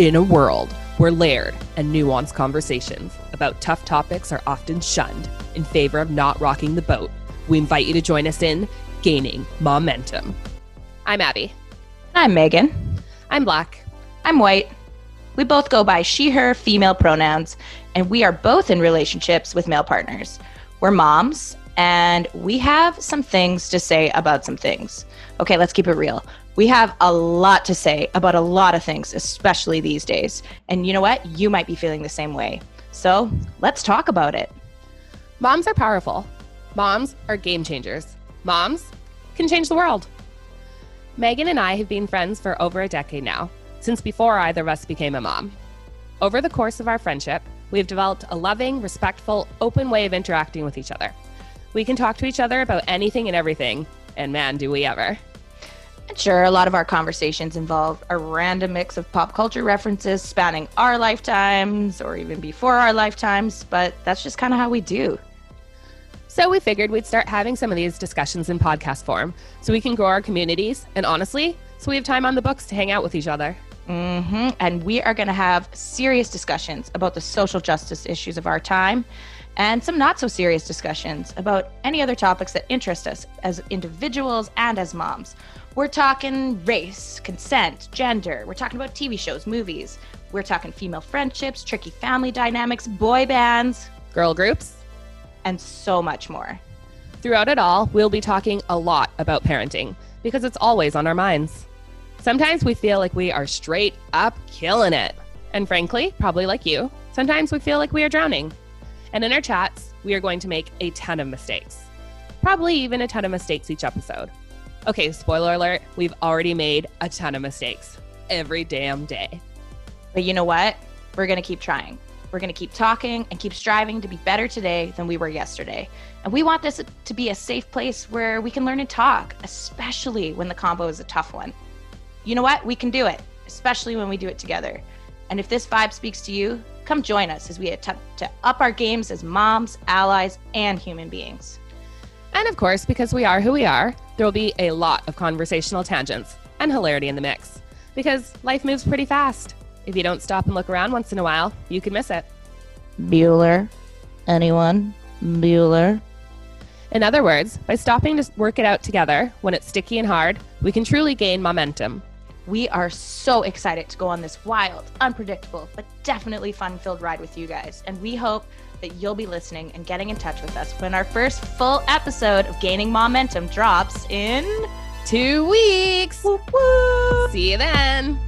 In a world where layered and nuanced conversations about tough topics are often shunned in favor of not rocking the boat, we invite you to join us in Gaining Momentum. I'm Abby. I'm Megan. I'm Black. I'm white. We both go by she, her, female pronouns, and we are both in relationships with male partners. We're moms, and we have some things to say about some things. Okay, let's keep it real. We have a lot to say about a lot of things, especially these days. And you know what? You might be feeling the same way. So let's talk about it. Moms are powerful. Moms are game changers. Moms can change the world. Megan and I have been friends for over a decade now, since before either of us became a mom. Over the course of our friendship, we have developed a loving, respectful, open way of interacting with each other. We can talk to each other about anything and everything, and man, do we ever. And sure, a lot of our conversations involve a random mix of pop culture references spanning our lifetimes or even before our lifetimes, but that's just kind of how we do. So we figured we'd start having some of these discussions in podcast form so we can grow our communities and honestly, so we have time on the books to hang out with each other. Hmm And we are going to have serious discussions about the social justice issues of our time and some not so serious discussions about any other topics that interest us as individuals and as moms. We're talking race, consent, gender. We're talking about TV shows, movies. We're talking female friendships, tricky family dynamics, boy bands, Girl groups. and so much more. Throughout it all, we'll be talking a lot about parenting because it's always on our minds. Sometimes we feel like we are straight up killing it. And frankly, probably like you, sometimes we feel like we are drowning. And in our chats, we are going to make a ton of mistakes. Probably even a ton of mistakes each episode. Okay, spoiler alert, we've already made a ton of mistakes every damn day. But you know what? We're going to keep trying. We're going to keep talking and keep striving to be better today than we were yesterday. And we want this to be a safe place where we can learn and talk, especially when the combo is a tough one. You know what? We can do it, especially when we do it together. And if this vibe speaks to you, come join us as we attempt to up our games as moms, allies, and human beings. And of course, because we are who we are, there will be a lot of conversational tangents and hilarity in the mix. Because life moves pretty fast. If you don't stop and look around once in a while, you can miss it. Bueller? Anyone? Bueller? In other words, by stopping to work it out together when it's sticky and hard, we can truly gain momentum. We are so excited to go on this wild, unpredictable, but definitely fun filled ride with you guys. And we hope that you'll be listening and getting in touch with us when our first full episode of Gaining Momentum drops in Two weeks! Woo woo! See you then!